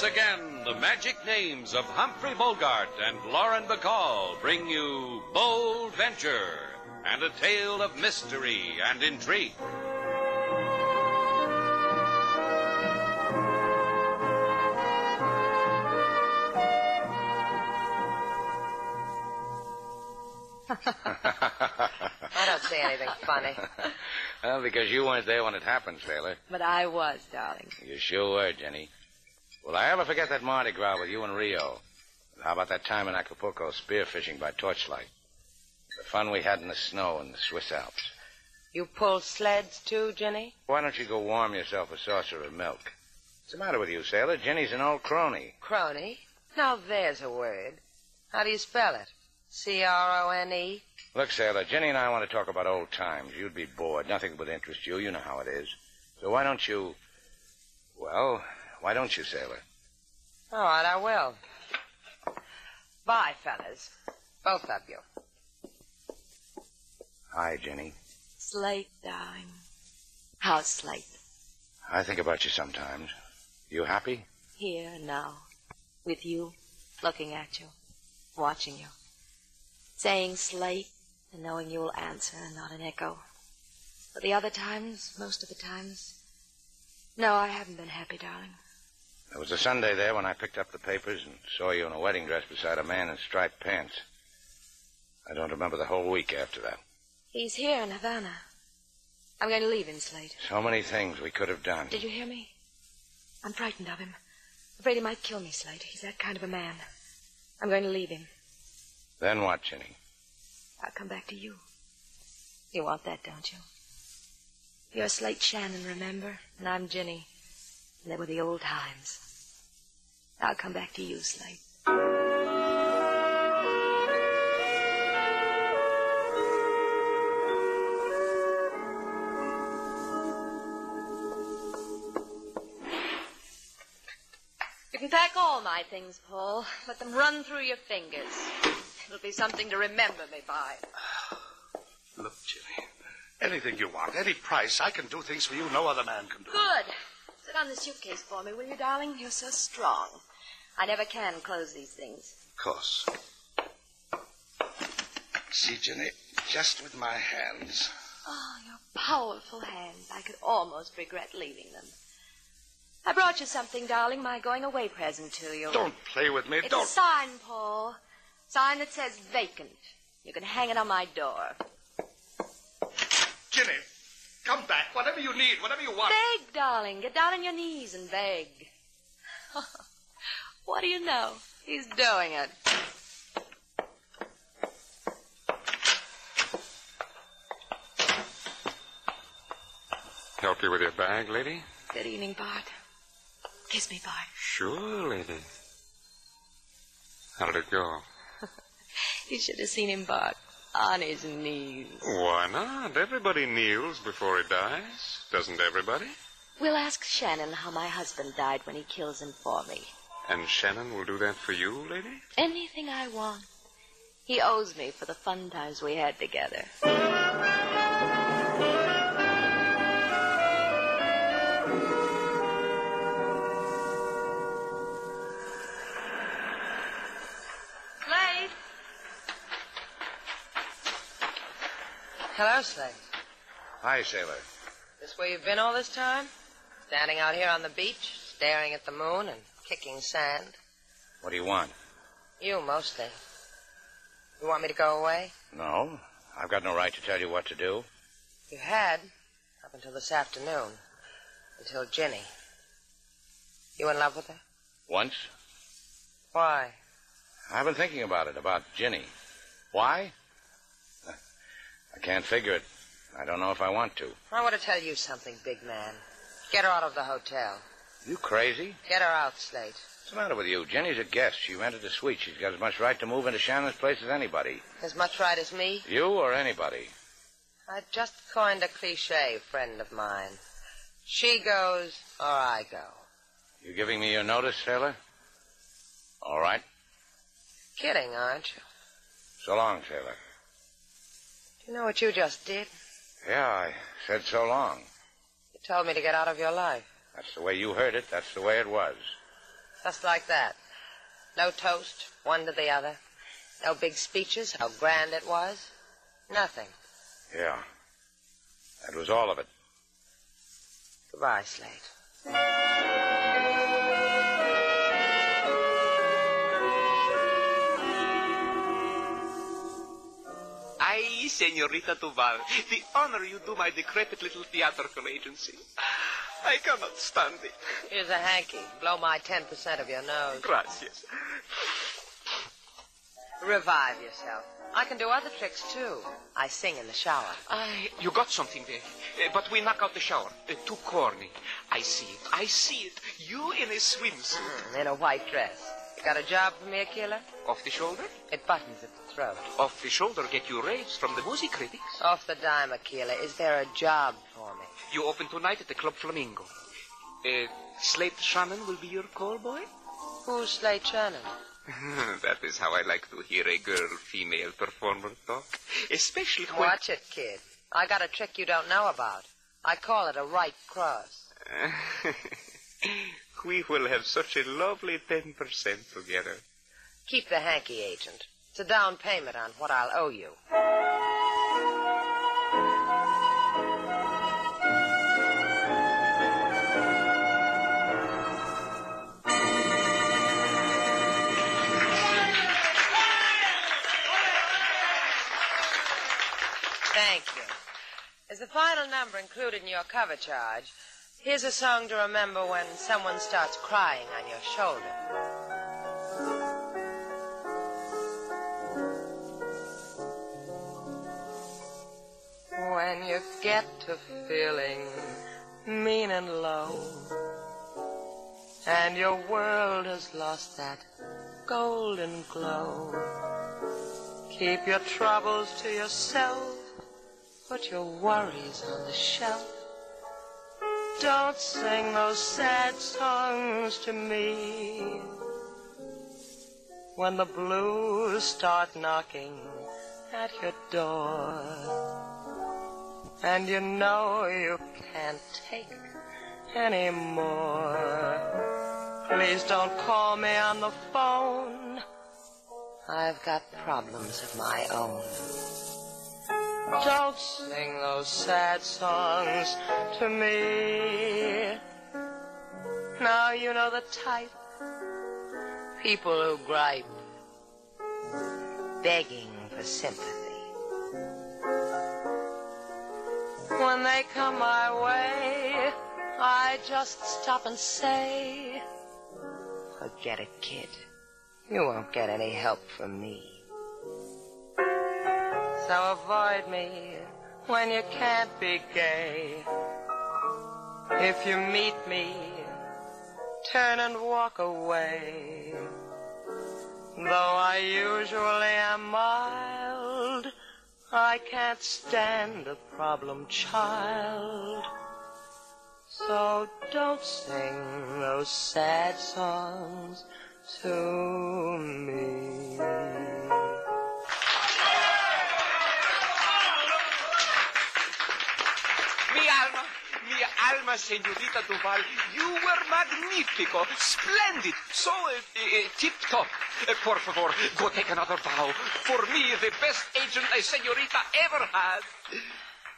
Once again, the magic names of Humphrey Bogart and Lauren Bacall bring you Bold Venture and a tale of mystery and intrigue. I don't see anything funny. well, because you weren't there when it happened, sailor. But I was, darling. You sure were, Jenny. Will I ever forget that Mardi Gras with you and Rio? How about that time in Acapulco spearfishing by torchlight? The fun we had in the snow in the Swiss Alps. You pull sleds too, Jenny? Why don't you go warm yourself a saucer of milk? What's the matter with you, sailor? Jenny's an old crony. Crony? Now there's a word. How do you spell it? C R O N E? Look, sailor, Jenny and I want to talk about old times. You'd be bored. Nothing would interest you. You know how it is. So why don't you. Well, why don't you, sailor? All right, I will. Bye, fellas. Both of you. Hi, Jenny. Slate, darling. How's Slate? I think about you sometimes. You happy? Here now, with you, looking at you, watching you, saying Slate, and knowing you'll answer, and not an echo. But the other times, most of the times, no, I haven't been happy, darling. There was a Sunday there when I picked up the papers and saw you in a wedding dress beside a man in striped pants. I don't remember the whole week after that. He's here in Havana. I'm going to leave him, Slate. So many things we could have done. Did you hear me? I'm frightened of him. Afraid he might kill me, Slate. He's that kind of a man. I'm going to leave him. Then what, Jenny? I'll come back to you. You want that, don't you? You're Slate Shannon, remember? And I'm Ginny. And they were the old times. I'll come back to you, Slate. You can pack all my things, Paul. Let them run through your fingers. It'll be something to remember me by. Look, Jimmy. Anything you want, any price, I can do things for you no other man can do. Good. Sit on the suitcase for me, will you, darling? You're so strong. I never can close these things. Of course. See, Jenny, just with my hands. Oh, your powerful hands. I could almost regret leaving them. I brought you something, darling, my going away present to you. Don't play with me. It's Don't. a sign, Paul. Sign that says vacant. You can hang it on my door. Ginny, come back. Whatever you need, whatever you want. Beg, darling. Get down on your knees and beg. what do you know? He's doing it. Help you with your bag, lady? Good evening, Bart. Kiss me, Bart. Sure, lady. How did it go? You should have seen him, Bart. On his knees. Why not? Everybody kneels before he dies. Doesn't everybody? We'll ask Shannon how my husband died when he kills him for me. And Shannon will do that for you, lady? Anything I want. He owes me for the fun times we had together. Hi, sailor. This where you've been all this time? Standing out here on the beach, staring at the moon and kicking sand? What do you want? You, mostly. You want me to go away? No, I've got no right to tell you what to do. You had, up until this afternoon. Until Ginny. You in love with her? Once, Why? I've been thinking about it, about Ginny. Why? I can't figure it. I don't know if I want to. I want to tell you something, big man. Get her out of the hotel. You crazy? Get her out, Slate. What's the matter with you? Jenny's a guest. She rented a suite. She's got as much right to move into Shannon's place as anybody. As much right as me. You or anybody. I just coined a cliche, friend of mine. She goes, or I go. You giving me your notice, sailor? All right. Kidding, aren't you? So long, sailor. You know what you just did? Yeah, I said so long. You told me to get out of your life. That's the way you heard it. That's the way it was. Just like that. No toast, one to the other. No big speeches, how grand it was. Nothing. Yeah. That was all of it. Goodbye, Slate. Senorita Duval, the honor you do my decrepit little theatrical agency. I cannot stand it. Here's a hanky. Blow my 10% of your nose. Gracias. Revive yourself. I can do other tricks, too. I sing in the shower. Ay, you got something there. Uh, but we knock out the shower. Uh, too corny. I see it. I see it. You in a swimsuit. Mm, in a white dress. Got a job for me, Akela? Off the shoulder? It buttons at the throat. Off the shoulder get you raves from the music critics. Off the dime, Akela. Is there a job for me? You open tonight at the Club Flamingo. Uh, Slate Shannon will be your call boy? Who's Slate Shannon? that is how I like to hear a girl-female performer talk. Especially when... Watch it, kid. I got a trick you don't know about. I call it a right cross. we will have such a lovely 10% together. Keep the hanky, agent. It's a down payment on what I'll owe you. Thank you. Is the final number included in your cover charge, here's a song to remember when someone starts crying on your shoulder. When you get to feeling mean and low, and your world has lost that golden glow, keep your troubles to yourself. Put your worries on the shelf. Don't sing those sad songs to me. When the blues start knocking at your door, and you know you can't take any more, please don't call me on the phone. I've got problems of my own. Don't sing those sad songs to me. Now you know the type. People who gripe, begging for sympathy. When they come my way, I just stop and say, Forget it, kid. You won't get any help from me. So avoid me when you can't be gay. If you meet me, turn and walk away. Though I usually am mild, I can't stand a problem child. So don't sing those sad songs to me. Alma, señorita Duval, you were magnifico, splendid, so uh, uh, tip-top. Uh, por favor, go take another bow. For me, the best agent a señorita ever had.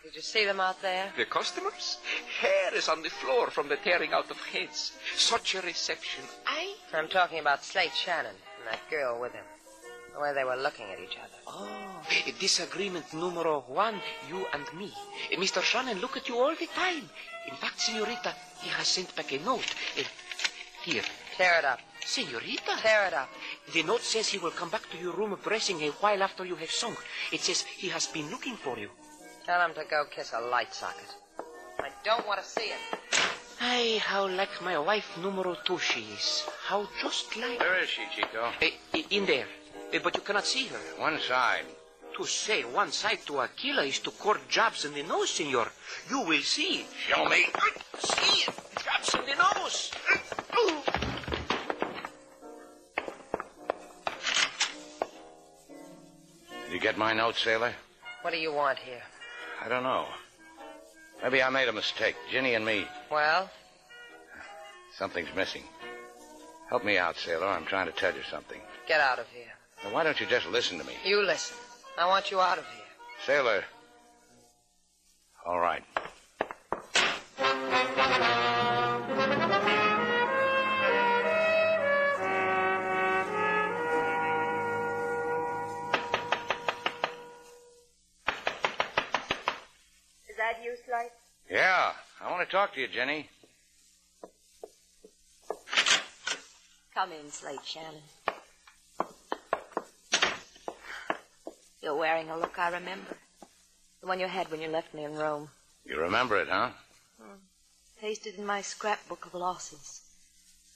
Did you see them out there? The customers? Hair is on the floor from the tearing out of heads. Such a reception. I... I'm talking about Slate Shannon and that girl with him. The way they were looking at each other. Oh, disagreement numero one, you and me. Uh, Mr. Shannon look at you all the time. In fact, señorita, he has sent back a note. Uh, here. Tear it up. Señorita. Tear it up. The note says he will come back to your room dressing a while after you have sung. It says he has been looking for you. Tell him to go kiss a light socket. I don't want to see it. Ay, how like my wife numero two she is. How just like... Where is she, Chico? Eh, i- in there. Eh, but you cannot see her. One side. To say one side to a killer is to court jobs in the nose, senor. You will see. Show me. See it. Jobs in the nose. Did you get my note, sailor? What do you want here? I don't know. Maybe I made a mistake. Ginny and me. Well, Something's missing. Help me out, sailor. I'm trying to tell you something. get out of here. Now, why don't you just listen to me? You listen. I want you out of here. Sailor. All right. Is that you, Slate? Yeah, I want to talk to you, Jenny. Come in, Slate Shannon. You're wearing a look I remember. The one you had when you left me in Rome. You remember it, huh? Hmm. Pasted in my scrapbook of losses.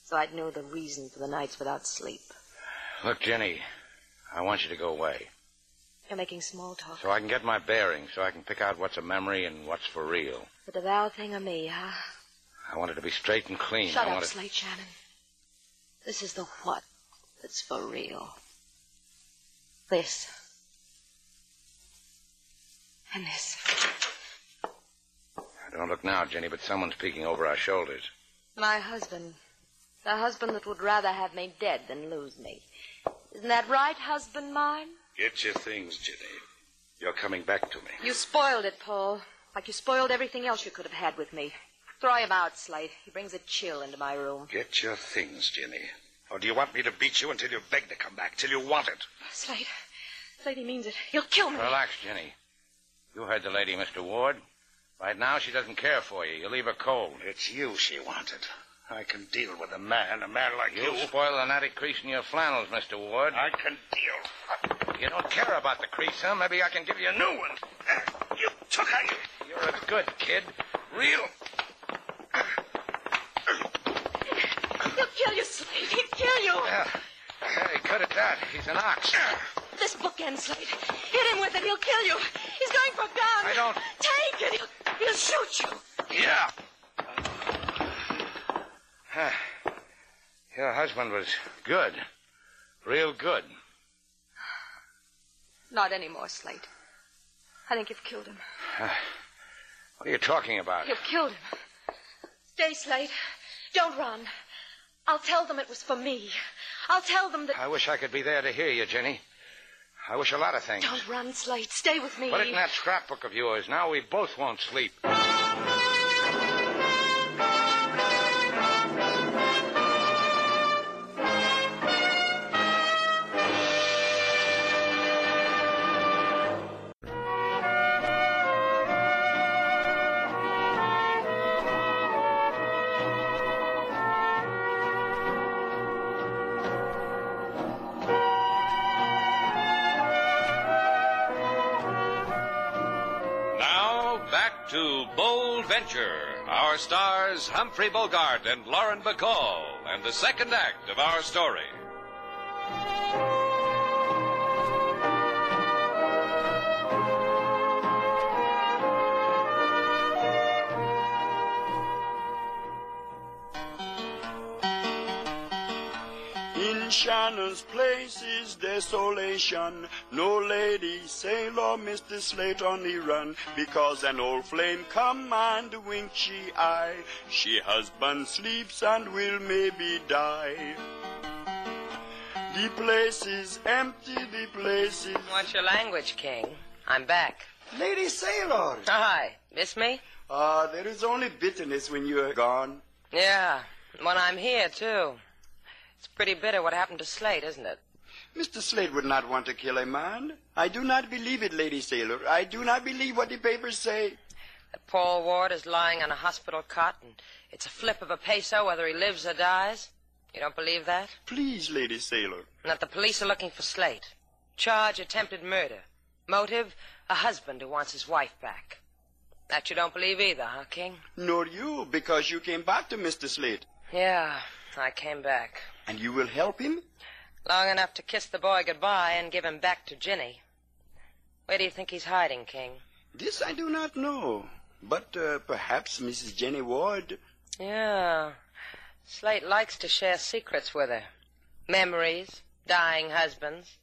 So I'd know the reason for the nights without sleep. Look, Jenny, I want you to go away. You're making small talk. So I can get my bearings, so I can pick out what's a memory and what's for real. But the devout thing of me, huh? I want it to be straight and clean. Shut I up, want it... Slate Shannon. This is the what that's for real. This. And this. Don't look now, Jenny, but someone's peeking over our shoulders. My husband. The husband that would rather have me dead than lose me. Isn't that right, husband mine? Get your things, Jenny. You're coming back to me. You spoiled it, Paul. Like you spoiled everything else you could have had with me. Throw him out, Slate. He brings a chill into my room. Get your things, Jenny. Or do you want me to beat you until you beg to come back, till you want it? Slate. Slate, he means it. He'll kill me. Relax, Jenny. You heard the lady, Mr. Ward. Right now, she doesn't care for you. You leave her cold. It's you she wanted. I can deal with a man, a man like You'll you. spoil the natty crease in your flannels, Mr. Ward. I can deal. You don't care about the crease, huh? Maybe I can give you a new one. You took her. You're a good kid. Real. He'll kill you, Slate. He'll kill you. Yeah. Hey, good at that. He's an ox. This book bookend, Slate. Hit him with it. He'll kill you. He's going for a gun. I don't- Take it. He'll, he'll shoot you. Yeah. Huh. Your husband was good. Real good. Not anymore, Slate. I think you've killed him. What are you talking about? You've killed him. Stay, Slate. Don't run. I'll tell them it was for me. I'll tell them that. I wish I could be there to hear you, Jenny. I wish a lot of things. Don't run, Slate. Stay with me. Put it in that scrapbook of yours. Now we both won't sleep. Humphrey Bogart and Lauren Bacall, and the second act of our story. In Shannon's place is desolation. No lady, sailor, Mr. Slate on the run. Because an old flame come and wink she eye. She husband sleeps and will maybe die. The place is empty, the place is... What's your language, King? I'm back. Lady Sailor! Hi. Miss me? Ah, there is only bitterness when you are gone. Yeah. When I'm here, too. It's pretty bitter what happened to Slate, isn't it? Mr. Slate would not want to kill a man. I do not believe it, Lady Sailor. I do not believe what the papers say. That Paul Ward is lying on a hospital cot, and it's a flip of a peso whether he lives or dies. You don't believe that? Please, Lady Sailor. And that the police are looking for Slate. Charge attempted murder. Motive, a husband who wants his wife back. That you don't believe either, huh, King? Nor you, because you came back to Mr. Slate. Yeah, I came back. And you will help him? Long enough to kiss the boy goodbye and give him back to Ginny. Where do you think he's hiding, King? This I do not know. But uh, perhaps Mrs. Jenny Ward. Yeah. Slate likes to share secrets with her. Memories, dying husbands.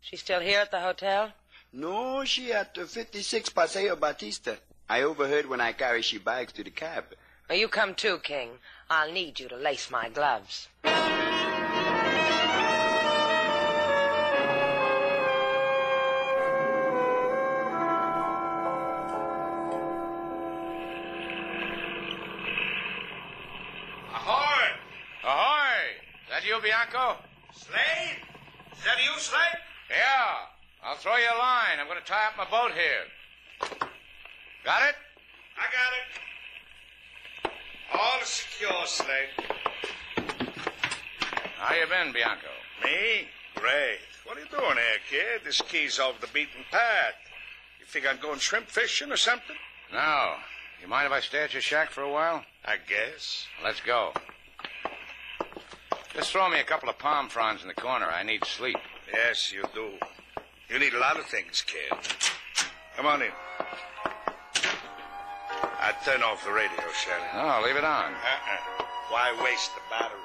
She's still here at the hotel? No, she at uh, 56 Paseo Batista. I overheard when I carry she bags to the cab. Well, you come too, King. I'll need you to lace my gloves. Bianco? Slate? Is that you, Slate? Yeah. I'll throw you a line. I'm going to tie up my boat here. Got it? I got it. All secure, Slate. How you been, Bianco? Me? Great. What are you doing here, kid? This key's off the beaten path. You think I'm going shrimp fishing or something? No. You mind if I stay at your shack for a while? I guess. Let's go. Just throw me a couple of palm fronds in the corner. I need sleep. Yes, you do. You need a lot of things, kid. Come on in. I turn off the radio, Shannon. Oh, no, leave it on. Uh-uh. Why waste the battery?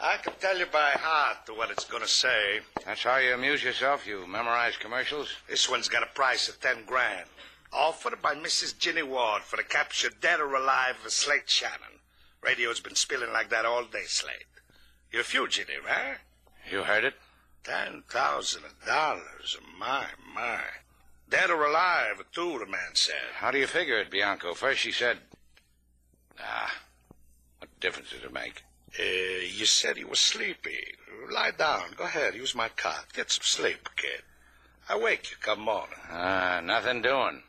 I can tell you by heart what it's going to say. That's how you amuse yourself? You memorize commercials? This one's got a price of ten grand. Offered by Mrs. Ginny Ward for the capture, dead or alive, of Slate Shannon. Radio's been spilling like that all day, Slate. You're a fugitive, huh? You heard it? Ten thousand dollars. My, my. Dead or alive, too, the man said. How do you figure it, Bianco? First she said. Ah, what difference does it make? Uh, you said he was sleepy. Lie down. Go ahead. Use my cot. Get some sleep, kid. I wake you come morning. Ah, nothing doing.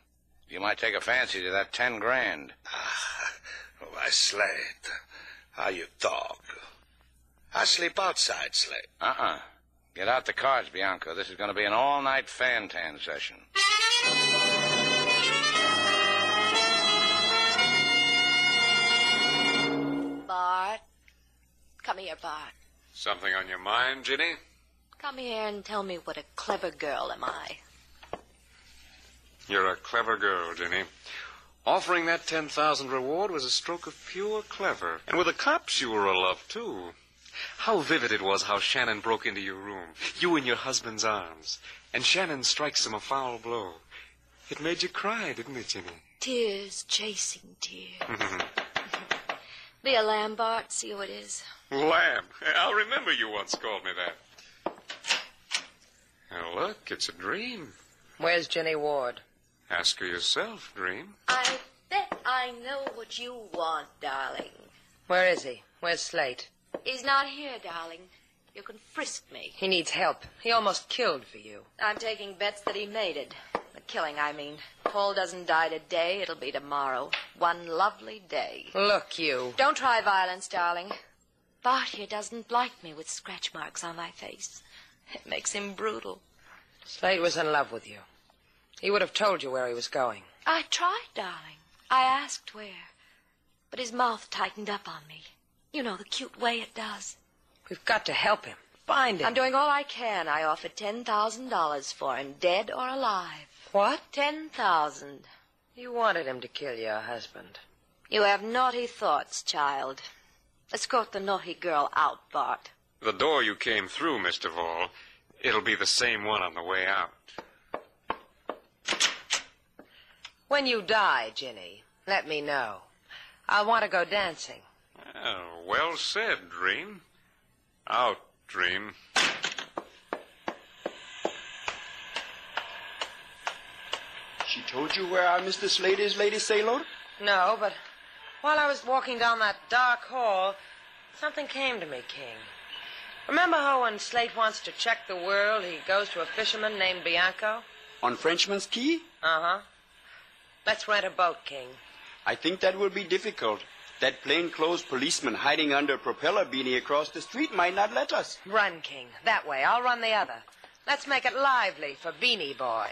You might take a fancy to that ten grand. Ah, why, Slate, how you talk. I sleep outside, Slate. Uh-uh. Get out the cards, Bianco. This is going to be an all-night fan-tan session. Bart. Come here, Bart. Something on your mind, Ginny? Come here and tell me what a clever girl am I. You're a clever girl, Ginny. Offering that 10,000 reward was a stroke of pure clever. And with the cops, you were a love, too. How vivid it was how Shannon broke into your room, you in your husband's arms, and Shannon strikes him a foul blow. It made you cry, didn't it, Ginny? Tears chasing tears. Mm-hmm. Be a lamb, Bart. See who it is. Lamb. I'll remember you once called me that. Now, look, it's a dream. Where's Jenny Ward? Ask her yourself, Dream. I bet I know what you want, darling. Where is he? Where's Slate? He's not here, darling. You can frisk me. He needs help. He almost killed for you. I'm taking bets that he made it. The killing, I mean. Paul doesn't die today. It'll be tomorrow. One lovely day. Look, you. Don't try violence, darling. Bart here doesn't like me with scratch marks on my face. It makes him brutal. Slate was in love with you. He would have told you where he was going. I tried, darling. I asked where. But his mouth tightened up on me. You know the cute way it does. We've got to help him. Find him. I'm doing all I can. I offered ten thousand dollars for him, dead or alive. What? Ten thousand. You wanted him to kill your husband. You have naughty thoughts, child. Escort the naughty girl out, Bart. The door you came through, Mr. Vall, it'll be the same one on the way out. When you die, Ginny, let me know. I want to go dancing. Oh, well said, Dream. Out, Dream. She told you where our Mr. Slate is, Lady Sailor? No, but while I was walking down that dark hall, something came to me, King. Remember how when Slate wants to check the world, he goes to a fisherman named Bianco? On Frenchman's Key? Uh huh. Let's rent a boat, King. I think that will be difficult. That plainclothes policeman hiding under a propeller beanie across the street might not let us. Run, King. That way. I'll run the other. Let's make it lively for Beanie Boy.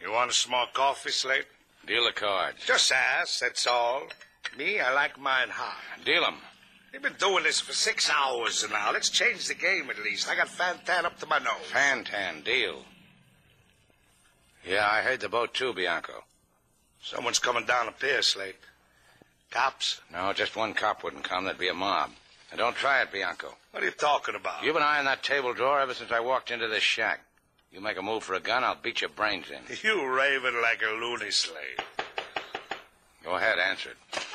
You want a small coffee, Slate? Deal the cards. Just ask, that's all. Me, I like mine hot. Deal 'em. We've been doing this for six hours now. Let's change the game at least. I got Fantan up to my nose. Fantan, deal. Yeah, I heard the boat too, Bianco. Someone's coming down the pier, Slate. Cops? No, just one cop wouldn't come. There'd be a mob. And don't try it, Bianco. What are you talking about? You've been eyeing that table drawer ever since I walked into this shack. You make a move for a gun, I'll beat your brains in. You raving like a loony slave. Go ahead, answer it.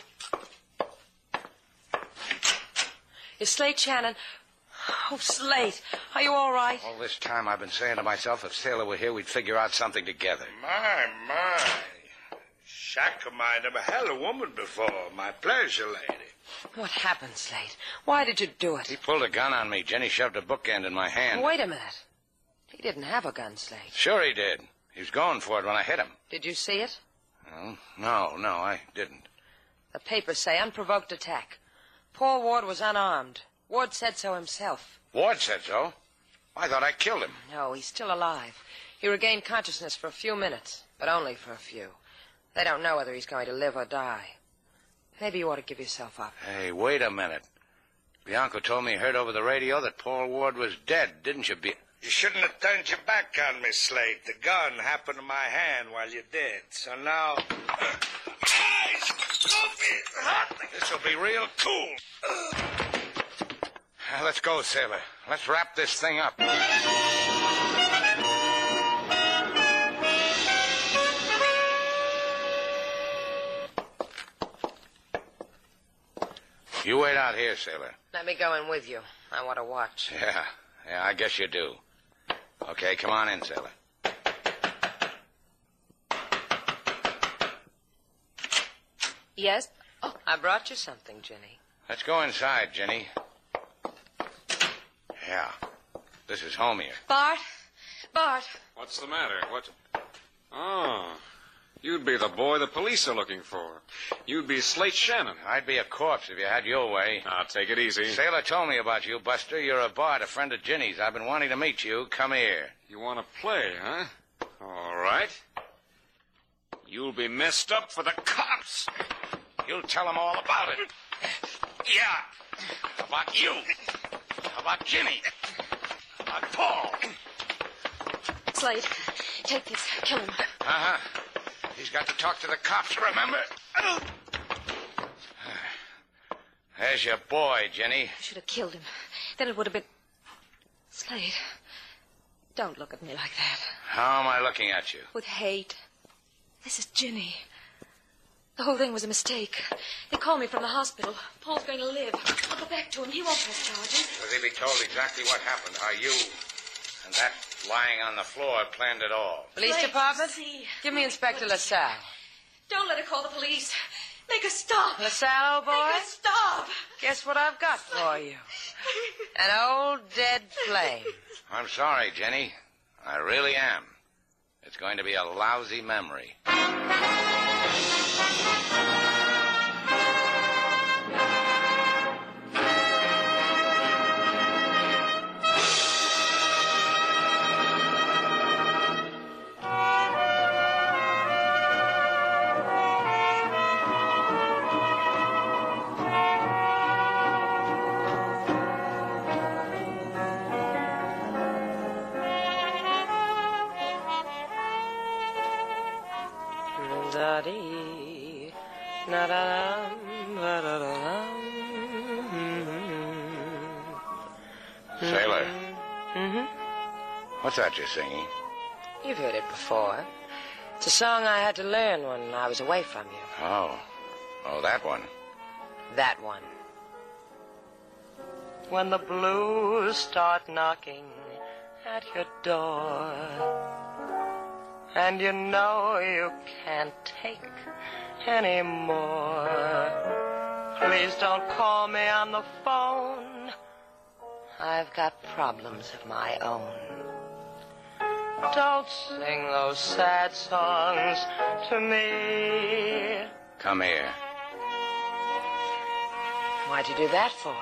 Is Slate Shannon? Oh, Slate, are you all right? All this time I've been saying to myself, if Sailor were here, we'd figure out something together. My, my. Shack of mine never held a woman before. My pleasure, lady. What happened, Slate? Why did you do it? He pulled a gun on me. Jenny shoved a bookend in my hand. Wait a minute. He didn't have a gun, Slate. Sure he did. He was going for it when I hit him. Did you see it? Oh, no, no, I didn't. The papers say unprovoked attack. Paul Ward was unarmed. Ward said so himself. Ward said so. I thought I killed him. No, he's still alive. He regained consciousness for a few minutes, but only for a few. They don't know whether he's going to live or die. Maybe you ought to give yourself up. Hey, wait a minute. Bianco told me he heard over the radio that Paul Ward was dead, didn't you, Bi- You shouldn't have turned your back on me, Slate. The gun happened in my hand while you did. So now. This will be real cool. Uh, let's go, Sailor. Let's wrap this thing up. You wait out here, Sailor. Let me go in with you. I want to watch. Yeah, yeah, I guess you do. Okay, come on in, Sailor. Yes? Oh, I brought you something, Jenny. Let's go inside, Jenny. Yeah, this is home here. Bart? Bart, What's the matter? What? Oh, you'd be the boy the police are looking for. You'd be Slate Shannon. I'd be a corpse if you had your way. Now, take it easy. Sailor told me about you, Buster. You're a Bart, a friend of Ginny's. I've been wanting to meet you. Come here. You want to play, huh? All right. You'll be messed up for the cops. You'll tell them all about it. Yeah. About you. About Jimmy. About Paul. Slate, take this. Kill him. Uh-huh. He's got to talk to the cops, remember? There's your boy, Jenny. You should have killed him. Then it would have been. Slate, don't look at me like that. How am I looking at you? With hate. This is Ginny. The whole thing was a mistake. They called me from the hospital. Paul's going to live. I'll go back to him. He won't press charges. Will he be told exactly what happened? How you and that lying on the floor planned it all? Police Slate, department? see. Give me Inspector LaSalle. Don't let her call the police. Make her stop. LaSalle, old boy? Make her stop. Guess what I've got for you? An old dead flame. I'm sorry, Jenny. I really am. It's going to be a lousy memory. What's that you're singing? You've heard it before. It's a song I had to learn when I was away from you. Oh. Oh, that one. That one. When the blues start knocking at your door, and you know you can't take any more, please don't call me on the phone. I've got problems of my own. Don't sing those sad songs to me. Come here. Why'd you do that for?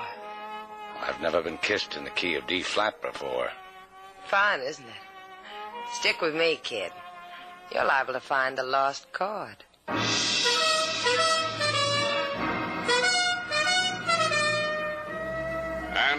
I've never been kissed in the key of D flat before. Fine, isn't it? Stick with me, kid. You're liable to find the lost chord.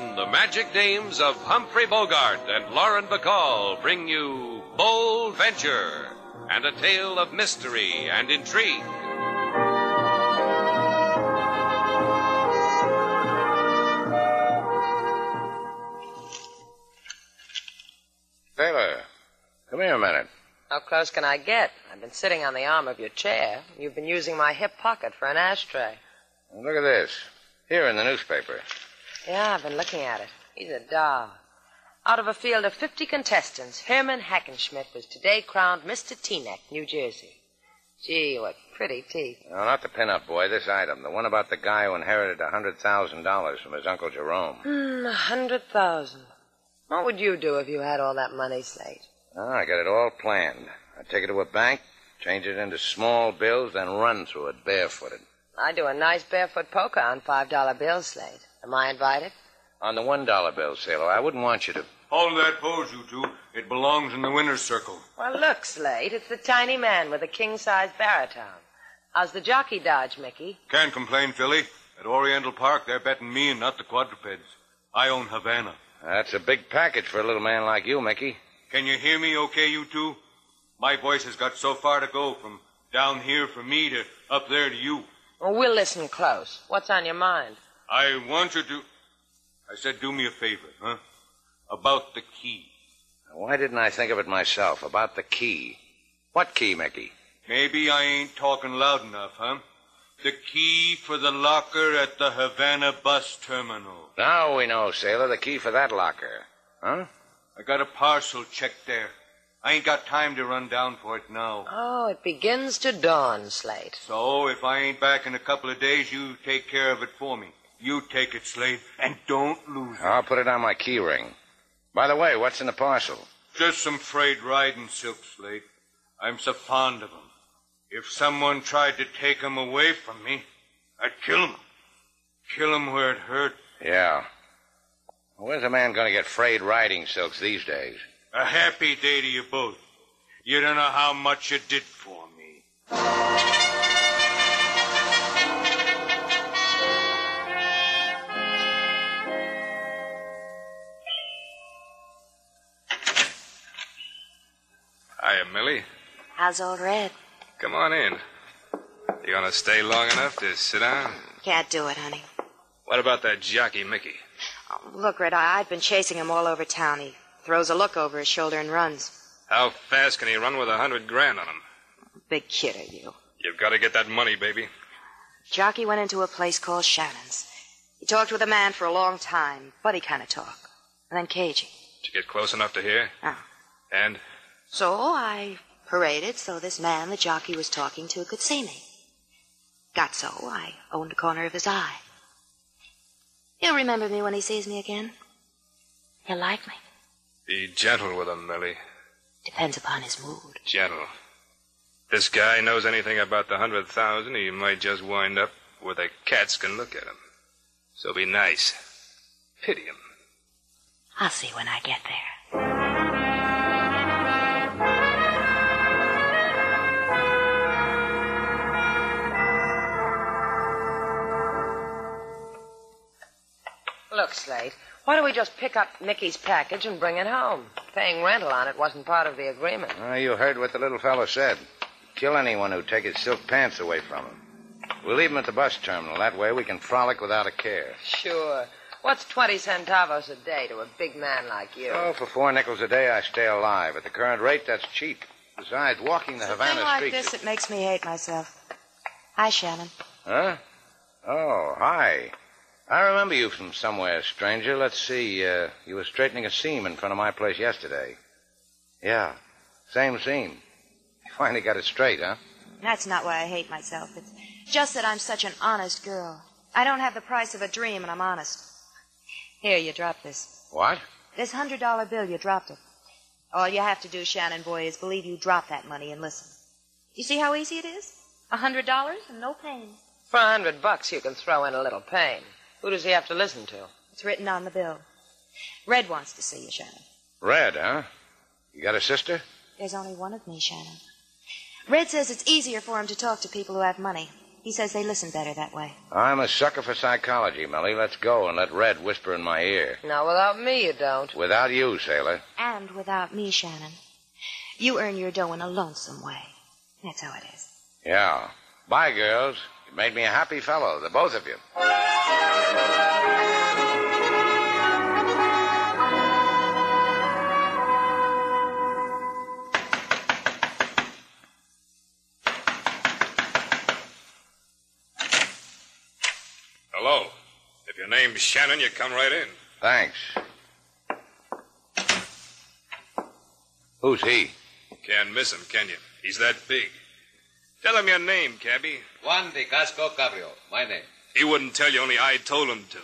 Again, the magic names of Humphrey Bogart and Lauren Bacall bring you Bold Venture and a tale of mystery and intrigue. Sailor, come here a minute. How close can I get? I've been sitting on the arm of your chair. You've been using my hip pocket for an ashtray. Look at this. Here in the newspaper. Yeah, I've been looking at it. He's a doll. Out of a field of 50 contestants, Herman Hackenschmidt was today crowned Mr. Teaneck, New Jersey. Gee, what pretty teeth. No, not the pin-up boy. This item, the one about the guy who inherited a hundred thousand dollars from his uncle Jerome. Hmm, a hundred thousand. What would you do if you had all that money, Slate? Oh, I got it all planned. I'd take it to a bank, change it into small bills, then run through it barefooted. I'd do a nice barefoot poker on five dollar bills, Slate. Am I invited? On the one dollar bill, Sailor, I wouldn't want you to. Hold that pose, you two. It belongs in the winner's circle. Well, look, Slate. It's the tiny man with a king-size baritone. How's the jockey dodge, Mickey? Can't complain, Philly. At Oriental Park, they're betting me and not the quadrupeds. I own Havana. That's a big package for a little man like you, Mickey. Can you hear me okay, you two? My voice has got so far to go from down here for me to up there to you. Well, we'll listen close. What's on your mind? I want you to. I said, do me a favor, huh? About the key. Why didn't I think of it myself? About the key. What key, Mickey? Maybe I ain't talking loud enough, huh? The key for the locker at the Havana bus terminal. Now we know, Sailor, the key for that locker. Huh? I got a parcel checked there. I ain't got time to run down for it now. Oh, it begins to dawn, Slate. So if I ain't back in a couple of days, you take care of it for me. You take it, Slate, and don't lose it. I'll put it on my key ring. By the way, what's in the parcel? Just some frayed riding silk, Slate. I'm so fond of 'em. If someone tried to take 'em away from me, I'd kill 'em. Kill 'em where it hurt. Yeah. Where's a man going to get frayed riding silks these days? A happy day to you both. You don't know how much you did for me. Hiya, Millie. How's old Red? Come on in. You gonna stay long enough to sit down? Can't do it, honey. What about that jockey, Mickey? Oh, look, Red, I- I've been chasing him all over town. He throws a look over his shoulder and runs. How fast can he run with a hundred grand on him? Big kid are you. You've got to get that money, baby. Jockey went into a place called Shannon's. He talked with a man for a long time, buddy kind of talk. And then cagey. Did you get close enough to hear? Oh. And? So I paraded so this man the jockey was talking to could see me. Got so I owned a corner of his eye. He'll remember me when he sees me again. He'll like me. Be gentle with him, Millie. Depends upon his mood. Gentle. This guy knows anything about the hundred thousand, he might just wind up where the cats can look at him. So be nice. Pity him. I'll see when I get there. Look, Slate, why don't we just pick up Mickey's package and bring it home? Paying rental on it wasn't part of the agreement. Well, you heard what the little fellow said. Kill anyone who'd take his silk pants away from him. We'll leave him at the bus terminal. That way we can frolic without a care. Sure. What's 20 centavos a day to a big man like you? Oh, for four nickels a day, I stay alive. At the current rate, that's cheap. Besides, walking the It's a Havana thing like streets. this that makes me hate myself. Hi, Shannon. Huh? Oh, hi. I remember you from somewhere, stranger. Let's see. Uh, you were straightening a seam in front of my place yesterday. Yeah, same seam. You finally got it straight, huh? That's not why I hate myself. It's just that I'm such an honest girl. I don't have the price of a dream, and I'm honest. Here, you drop this. What? This hundred dollar bill, you dropped it. All you have to do, Shannon boy, is believe you dropped that money and listen. You see how easy it is? A hundred dollars and no pain. For a hundred bucks, you can throw in a little pain. Who does he have to listen to? It's written on the bill. Red wants to see you, Shannon. Red, huh? You got a sister? There's only one of me, Shannon. Red says it's easier for him to talk to people who have money. He says they listen better that way. I'm a sucker for psychology, Millie. Let's go and let Red whisper in my ear. Now, without me, you don't. Without you, sailor. And without me, Shannon. You earn your dough in a lonesome way. That's how it is. Yeah. Bye, girls. You made me a happy fellow, the both of you. Hello. If your name's Shannon, you come right in. Thanks. Who's he? Can't miss him, can you? He's that big. Tell him your name, cabby. Juan de Casco Cabrio, my name. He wouldn't tell you, only I told him to.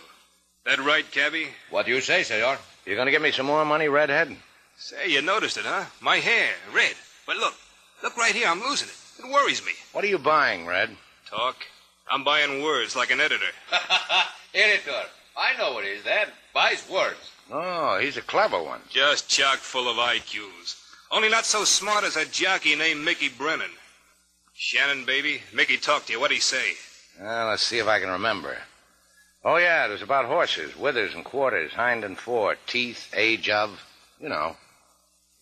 That right, cabby? What do you say, senor? You gonna give me some more money, Redhead? Say, you noticed it, huh? My hair, red. But look, look right here, I'm losing it. It worries me. What are you buying, Red? Talk. I'm buying words like an editor. Editor, I know what it is that. Buys words. Oh, he's a clever one. Just chock full of IQs. Only not so smart as a jockey named Mickey Brennan. Shannon, baby, Mickey talked to you. What'd he say? Well, let's see if I can remember. Oh, yeah, it was about horses, withers and quarters, hind and fore, teeth, age of, you know.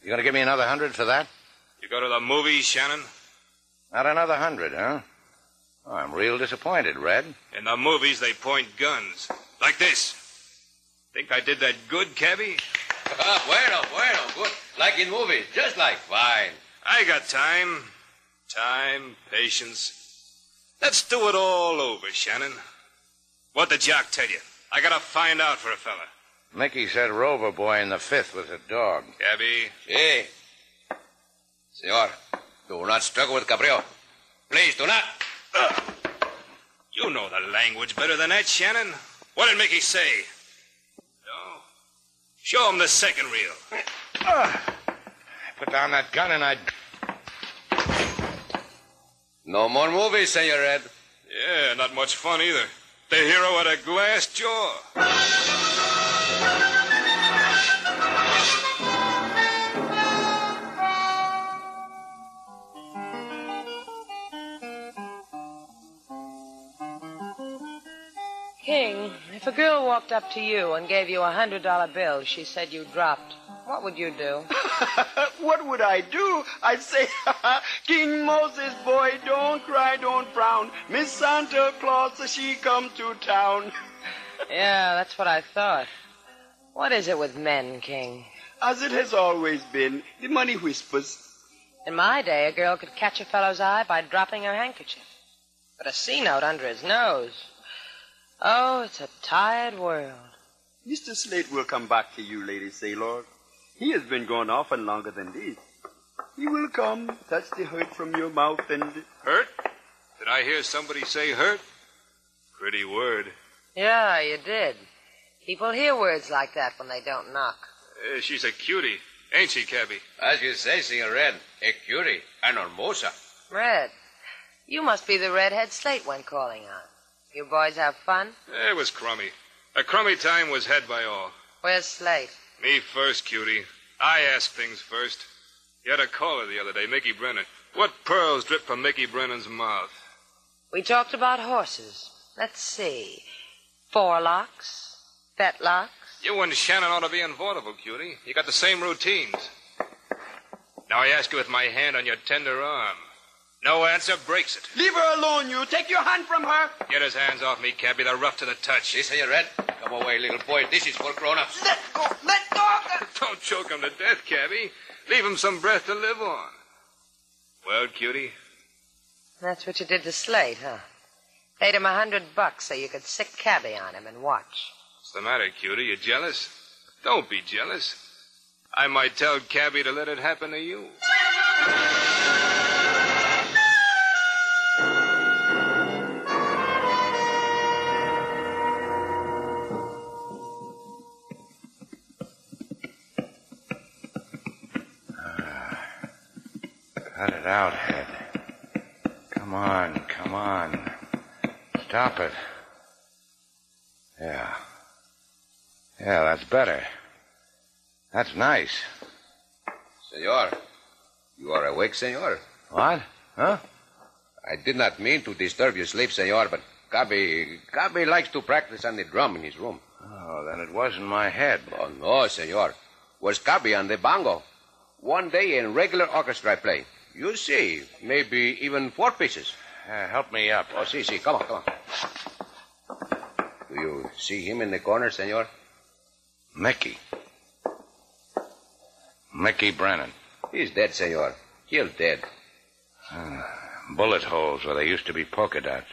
You gonna give me another hundred for that? You go to the movies, Shannon? Not another hundred, huh? Oh, I'm real disappointed, Red. In the movies, they point guns. Like this. Think I did that good, cabby? Ah, bueno, bueno, good. Like in movies, just like. Fine. I got time. Time, patience. Let's do it all over, Shannon. What did jock tell you? I gotta find out for a fella. Mickey said Rover Boy in the fifth was a dog. Cabby, Sí. Senor, do not struggle with Cabrio. Please, do not. you know the language better than that, Shannon. What did Mickey say? No. Show him the second reel. I put down that gun and I'd. No more movies, Senor Red. Yeah, not much fun either. The hero had a glass jaw. King, if a girl walked up to you and gave you a hundred dollar bill she said you dropped, what would you do? what would I do? I'd say, King Moses, boy, don't cry, don't frown. Miss Santa Claus, she come to town. yeah, that's what I thought. What is it with men, King? As it has always been, the money whispers. In my day, a girl could catch a fellow's eye by dropping her handkerchief. But a C note under his nose. Oh, it's a tired world. Mr. Slate will come back to you, Lady Sailor. He has been gone often longer than this. He will come, touch the hurt from your mouth, and Hurt? Did I hear somebody say hurt? Pretty word. Yeah, you did. People hear words like that when they don't knock. Eh, she's a cutie, ain't she, Cabby? As you say, Senor Red, a cutie, an hermosa. Red, you must be the redhead Slate went calling on. You boys have fun? It was crummy. A crummy time was had by all. Where's Slate? Me first, cutie. I ask things first. You had a caller the other day, Mickey Brennan. What pearls drip from Mickey Brennan's mouth? We talked about horses. Let's see. Forelocks, fetlocks. You and Shannon ought to be in vaudeville, cutie. You got the same routines. Now I ask you with my hand on your tender arm. No answer breaks it. leave her alone, you. Take your hand from her. Get his hands off me, Cabby. They're rough to the touch. See, Senor Red? Come away, little boy. This is for grown-ups. Let go. Let go. Don't choke him to death, Cabby. Leave him some breath to live on. Well, cutie, That's what you did to Slate, huh? Paid him a hundred bucks so you could sick cabby on him and watch. what's the matter, cutie? You jealous? Don't be jealous. I might tell Cabby to let it happen to you. It. Yeah. Yeah, that's better. That's nice. Senor, you are awake, senor? What? Huh? I did not mean to disturb your sleep, senor, but Gabi, Gabi likes to practice on the drum in his room. Oh, then it wasn't my head. Oh, no, senor. Was Gabi on the bongo. One day in regular orchestra I play. You see, maybe even four pieces. Uh, help me up. Oh, see, see, come on, come on. See him in the corner, senor? Mickey. Mickey Brennan. He's dead, senor. Killed dead. Ah, bullet holes where there used to be polka dots.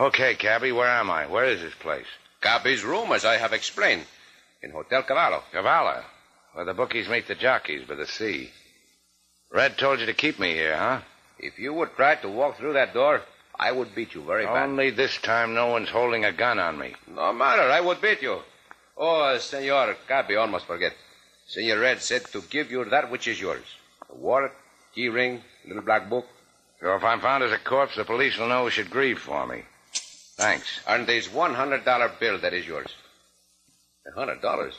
Okay, Cabby, where am I? Where is this place? Gabi's room, as I have explained, in Hotel Cavallo. Cavallo? where the bookies meet the jockeys by the sea. Red told you to keep me here, huh? If you would try to walk through that door, I would beat you very bad. Only this time no one's holding a gun on me. No matter, I would beat you. Oh, Senor Gabi, almost forget. Senor Red said to give you that which is yours. A wallet, key ring, little black book, So if I'm found as a corpse, the police will know who should grieve for me. Thanks. and this one hundred dollar bill that is yours. A hundred dollars?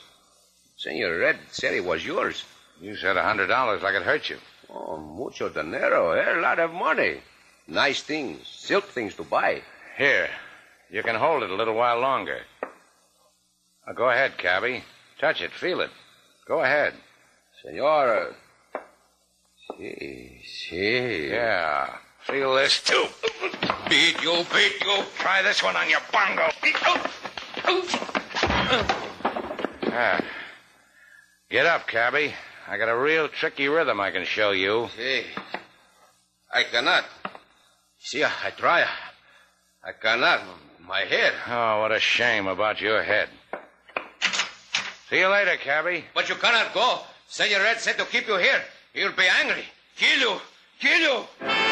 Senor Red said it was yours. You said a hundred dollars like it hurt you. Oh, mucho dinero, eh? A lot of money. Nice things, silk things to buy. Here, you can hold it a little while longer. Now, go ahead, Cabby. Touch it, feel it. Go ahead. Senora. See, see. Yeah. Feel this, too. Beat you, beat you. Try this one on your bongo. Ah. Get up, Cabby. I got a real tricky rhythm I can show you. See. I cannot. See, I try. I cannot. My head. Oh, what a shame about your head. See you later, Cabby. But you cannot go. Senor Red said to keep you here. He'll be angry. Kill you. Kill you.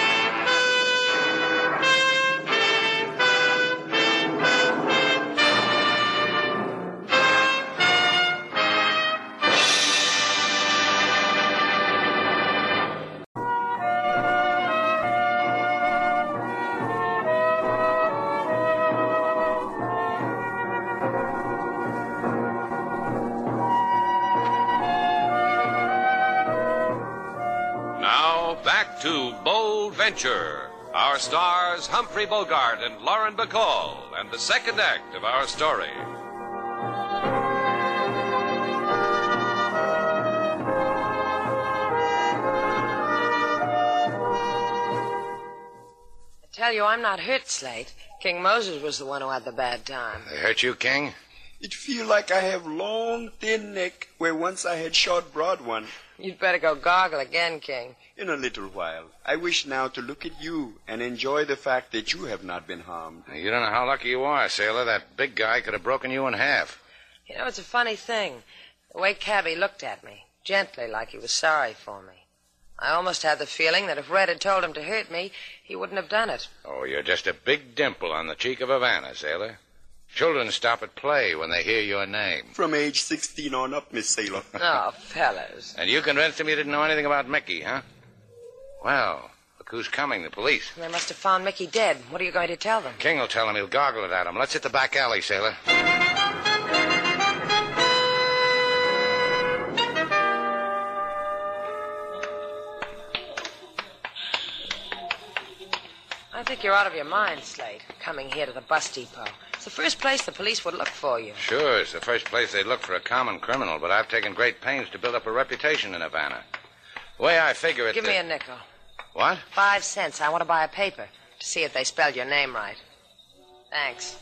Bold Venture. Our stars Humphrey Bogart and Lauren Bacall, and the second act of our story. I tell you, I'm not hurt, Slate. King Moses was the one who had the bad time. They hurt you, King? It feel like I have long, thin neck where once I had short, broad one. You'd better go gargle again, King. In a little while, I wish now to look at you and enjoy the fact that you have not been harmed. You don't know how lucky you are, sailor. That big guy could have broken you in half. You know, it's a funny thing. The way Cabby looked at me, gently, like he was sorry for me. I almost had the feeling that if Red had told him to hurt me, he wouldn't have done it. Oh, you're just a big dimple on the cheek of Havana, sailor. Children stop at play when they hear your name. From age 16 on up, Miss Sailor. Oh, fellas. And you convinced him you didn't know anything about Mickey, huh? Well, look who's coming, the police. They must have found Mickey dead. What are you going to tell them? King will tell him he'll goggle it at him. Let's hit the back alley, sailor. I think you're out of your mind, Slate, coming here to the bus depot. It's the first place the police would look for you. Sure, it's the first place they'd look for a common criminal, but I've taken great pains to build up a reputation in Havana. The way I figure it. Give me a nickel. What? Five cents. I want to buy a paper to see if they spelled your name right. Thanks.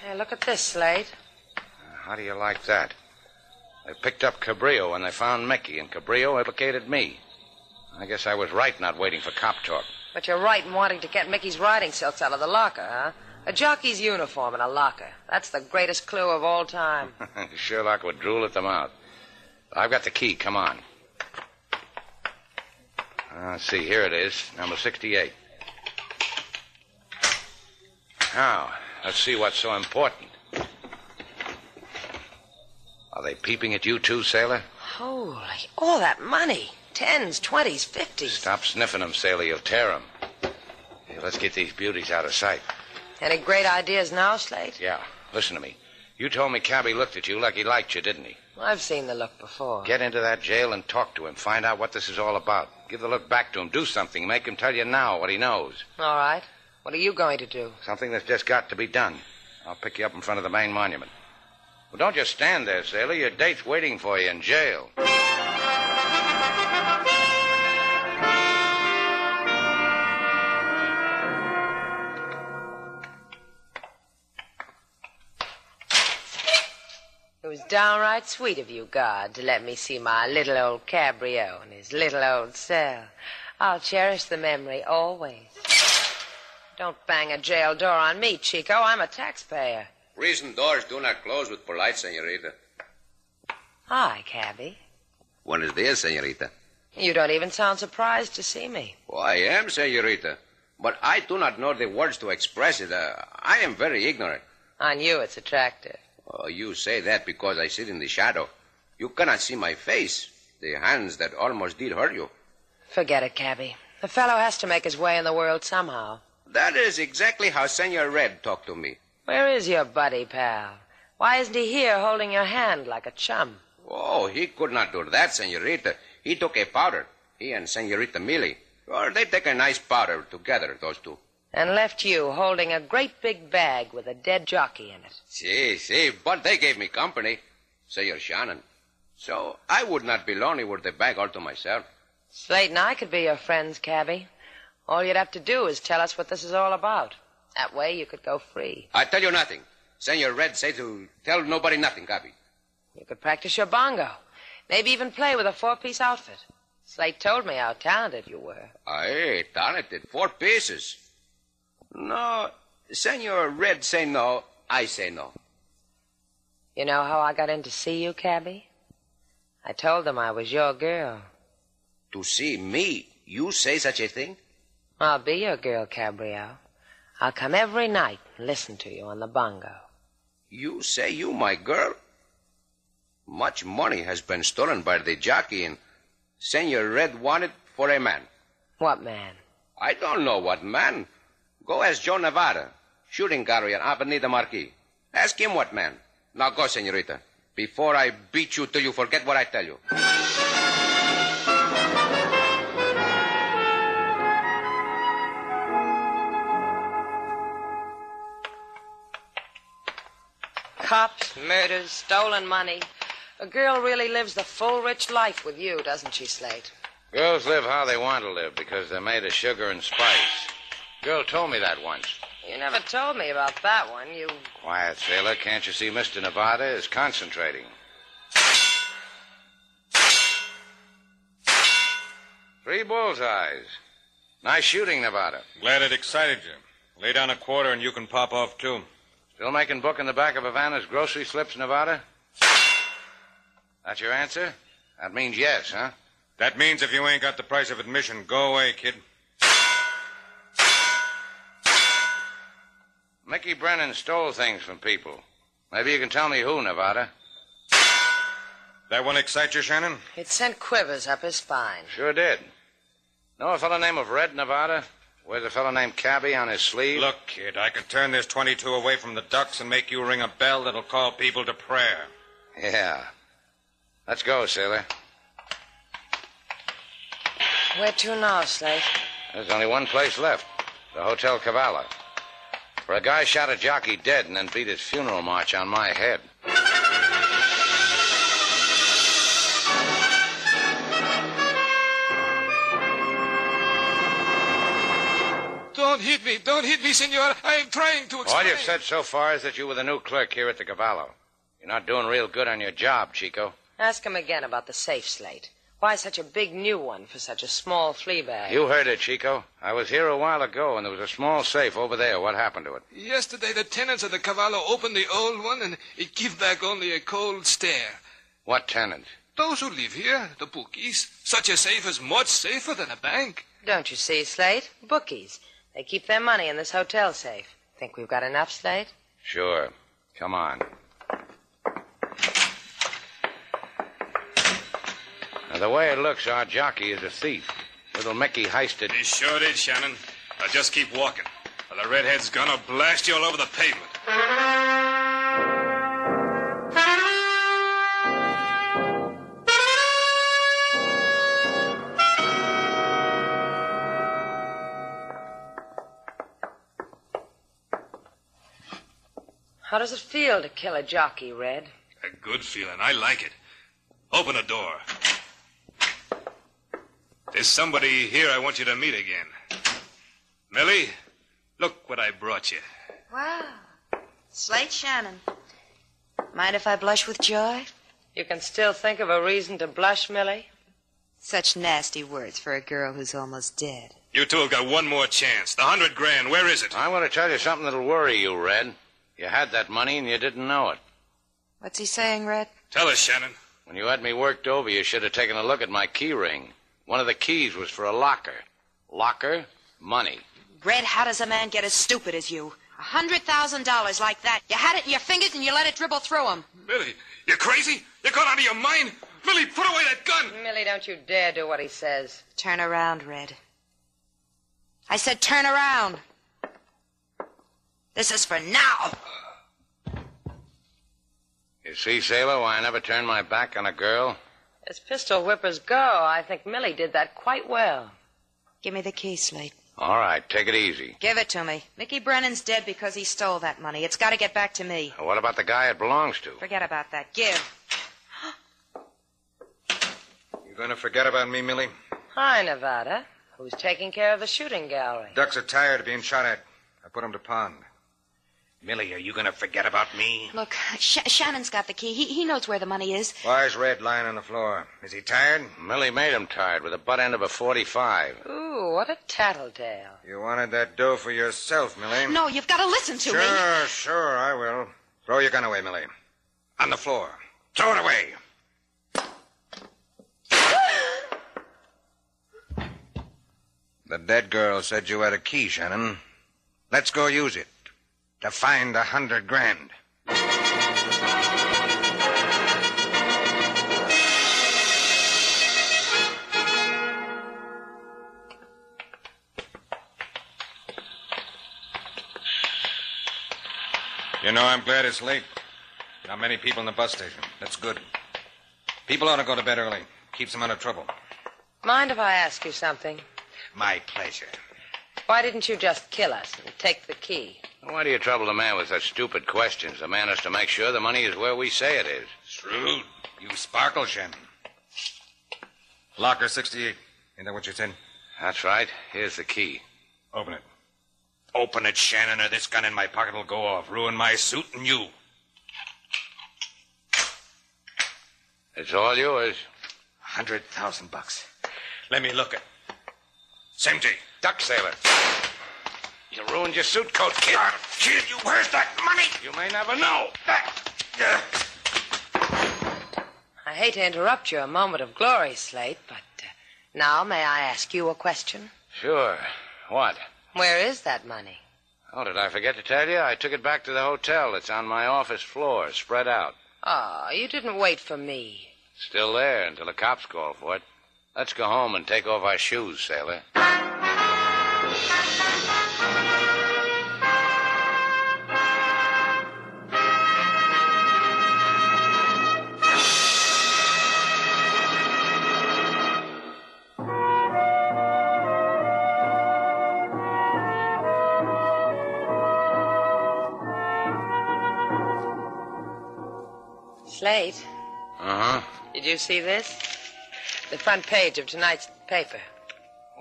Hey, look at this, Slate. Uh, how do you like that? They picked up Cabrillo and they found Mickey, and Cabrillo implicated me. I guess I was right not waiting for cop talk. But you're right in wanting to get Mickey's riding silks out of the locker, huh? A jockey's uniform in a locker. That's the greatest clue of all time. Sherlock would drool at the out. I've got the key. Come on. Uh, let's see. Here it is, number 68. Now, let's see what's so important. Are they peeping at you too, sailor? Holy, all that money. Tens, twenties, fifties. Stop sniffing them, sailor. You'll tear them. Here, let's get these beauties out of sight. Any great ideas now, Slate? Yeah, listen to me. You told me Cabby looked at you like he liked you, didn't he? I've seen the look before. Get into that jail and talk to him. Find out what this is all about. Give the look back to him. Do something. Make him tell you now what he knows. All right. What are you going to do? Something that's just got to be done. I'll pick you up in front of the main monument. Well, don't just stand there, sailor. Your date's waiting for you in jail. Downright sweet of you, God, to let me see my little old cabrio in his little old cell. I'll cherish the memory always. Don't bang a jail door on me, Chico. I'm a taxpayer. Prison doors do not close with polite, senorita. Hi, cabby. Buenos dias, senorita. You don't even sound surprised to see me. Oh, I am, senorita. But I do not know the words to express it. Uh, I am very ignorant. On you, it's attractive. Oh, you say that because I sit in the shadow. You cannot see my face. The hands that almost did hurt you. Forget it, cabby. The fellow has to make his way in the world somehow. That is exactly how Senor Red talked to me. Where is your buddy, pal? Why isn't he here holding your hand like a chum? Oh, he could not do that, senorita. He took a powder. He and Senorita Millie. Or they take a nice powder together, those two. And left you holding a great big bag with a dead jockey in it. See, see, but they gave me company. Senor Shannon. So I would not be lonely with the bag all to myself. Slate and I could be your friends, cabby. All you'd have to do is tell us what this is all about. That way you could go free. I tell you nothing. Senor Red say to tell nobody nothing, copy. You could practice your bongo. Maybe even play with a four-piece outfit. Slate told me how talented you were. Aye, talented. Four pieces. No, Senor Red say no, I say no. You know how I got in to see you, cabby? I told them I was your girl. To see me, you say such a thing? I'll be your girl, Cabrio. I'll come every night and listen to you on the bongo. You say you my girl? Much money has been stolen by the jockey and Senor Red wanted for a man. What man? I don't know what man. Go ask Joe Nevada, shooting gallery on Avenida Marquis. Ask him what man. Now go, senorita, before I beat you till you forget what I tell you. Cops, murders, stolen money. A girl really lives the full, rich life with you, doesn't she, Slate? Girls live how they want to live because they're made of sugar and spice. Girl told me that once. You never told me about that one. You. Quiet, sailor. Can't you see Mr. Nevada is concentrating? Three bullseyes. Nice shooting, Nevada. Glad it excited you. Lay down a quarter and you can pop off, too. Still making book in the back of Havana's grocery slips, Nevada? That's your answer? That means yes, huh? That means if you ain't got the price of admission, go away, kid. Mickey Brennan stole things from people. Maybe you can tell me who, Nevada. That one excite you, Shannon? It sent quivers up his spine. Sure did. Know a fellow named of Red, Nevada? Wears a fellow named Cabby on his sleeve? Look, kid, I can turn this 22 away from the ducks and make you ring a bell that'll call people to prayer. Yeah. Let's go, sailor. Where to now, Slate? There's only one place left the Hotel Cavallo. For a guy shot a jockey dead and then beat his funeral march on my head. Don't hit me. Don't hit me, senor. I am trying to explain. All you've said so far is that you were the new clerk here at the Cavallo. You're not doing real good on your job, Chico. Ask him again about the safe, Slate. Why such a big new one for such a small flea bag? You heard it, Chico. I was here a while ago, and there was a small safe over there. What happened to it? Yesterday, the tenants of the Cavallo opened the old one, and it gave back only a cold stare. What tenants? Those who live here, the bookies, such a safe is much safer than a bank. Don't you see, Slate? Bookies. They keep their money in this hotel safe. Think we've got enough, Slate? Sure. Come on. The way it looks, our jockey is a thief. Little Mickey heisted. He sure did, Shannon. Now just keep walking. Or the redhead's gonna blast you all over the pavement. How does it feel to kill a jockey, Red? A good feeling. I like it. Open the door. There's somebody here I want you to meet again. Millie, look what I brought you. Wow. Slate Shannon. Mind if I blush with joy? You can still think of a reason to blush, Millie? Such nasty words for a girl who's almost dead. You two have got one more chance. The hundred grand, where is it? I want to tell you something that'll worry you, Red. You had that money and you didn't know it. What's he saying, Red? Tell us, Shannon. When you had me worked over, you should have taken a look at my key ring. One of the keys was for a locker. Locker, money. Red, how does a man get as stupid as you? A hundred thousand dollars like that. You had it in your fingers and you let it dribble through through 'em. Millie, you crazy? You gone out of your mind? Millie, put away that gun. Millie, don't you dare do what he says. Turn around, Red. I said turn around. This is for now. You see, Sailor, why I never turn my back on a girl? As pistol whippers go, I think Millie did that quite well. Give me the key, Slate. All right, take it easy. Give it to me. Mickey Brennan's dead because he stole that money. It's got to get back to me. What about the guy it belongs to? Forget about that. Give. You're gonna forget about me, Millie? Hi, Nevada. Who's taking care of the shooting gallery? Ducks are tired of being shot at. I put 'em to pond. Millie, are you gonna forget about me? Look, Sh- Shannon's got the key. He, he knows where the money is. Why's Red lying on the floor? Is he tired? Millie made him tired with the butt end of a 45. Ooh, what a tattletale. You wanted that dough for yourself, Millie. No, you've got to listen to sure, me. Sure, sure, I will. Throw your gun away, Millie. On the floor. Throw it away. The dead girl said you had a key, Shannon. Let's go use it to find a hundred grand. You know, I'm glad it's late. Not many people in the bus station. That's good. People ought to go to bed early. Keeps them out of trouble. Mind if I ask you something? My pleasure. Why didn't you just kill us and take the key? Why do you trouble the man with such stupid questions? The man has to make sure the money is where we say it is. Shrewd. You sparkle, Shannon. Locker 68. Ain't that what you're said? That's right. Here's the key. Open it. Open it, Shannon, or this gun in my pocket will go off. Ruin my suit and you. It's all yours. A Hundred thousand bucks. Let me look it. It's empty. Duck sailor. You ruined your suit coat, kid. I'll kill you. Where's that money? You may never know. I hate to interrupt your moment of glory, Slate, but uh, now may I ask you a question? Sure. What? Where is that money? Oh, did I forget to tell you? I took it back to the hotel. It's on my office floor, spread out. Oh, you didn't wait for me. Still there until the cops call for it. Let's go home and take off our shoes, sailor. Slate, Uh huh. did you see this? The front page of tonight's paper.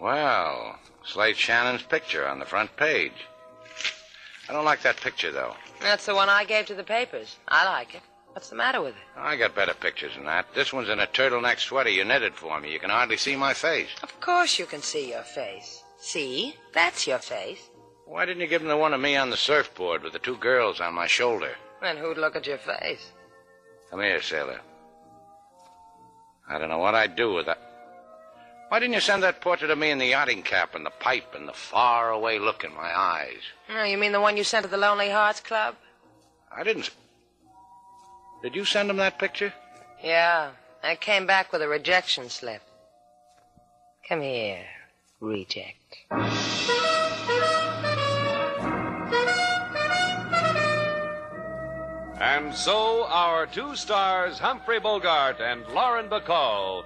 Well, Slate Shannon's picture on the front page. I don't like that picture, though. That's the one I gave to the papers. I like it. What's the matter with it? I got better pictures than that. This one's in a turtleneck sweater you knitted for me. You can hardly see my face. Of course you can see your face. See? That's your face. Why didn't you give them the one of me on the surfboard with the two girls on my shoulder? Then who'd look at your face? Come here, sailor. I don't know what I'd do with that. Why didn't you send that portrait of me in the yachting cap and the pipe and the far away look in my eyes? Oh, you mean the one you sent to the Lonely Hearts Club? I didn't. Did you send him that picture? Yeah. I came back with a rejection slip. Come here, reject. And so our two stars, Humphrey Bogart and Lauren Bacall,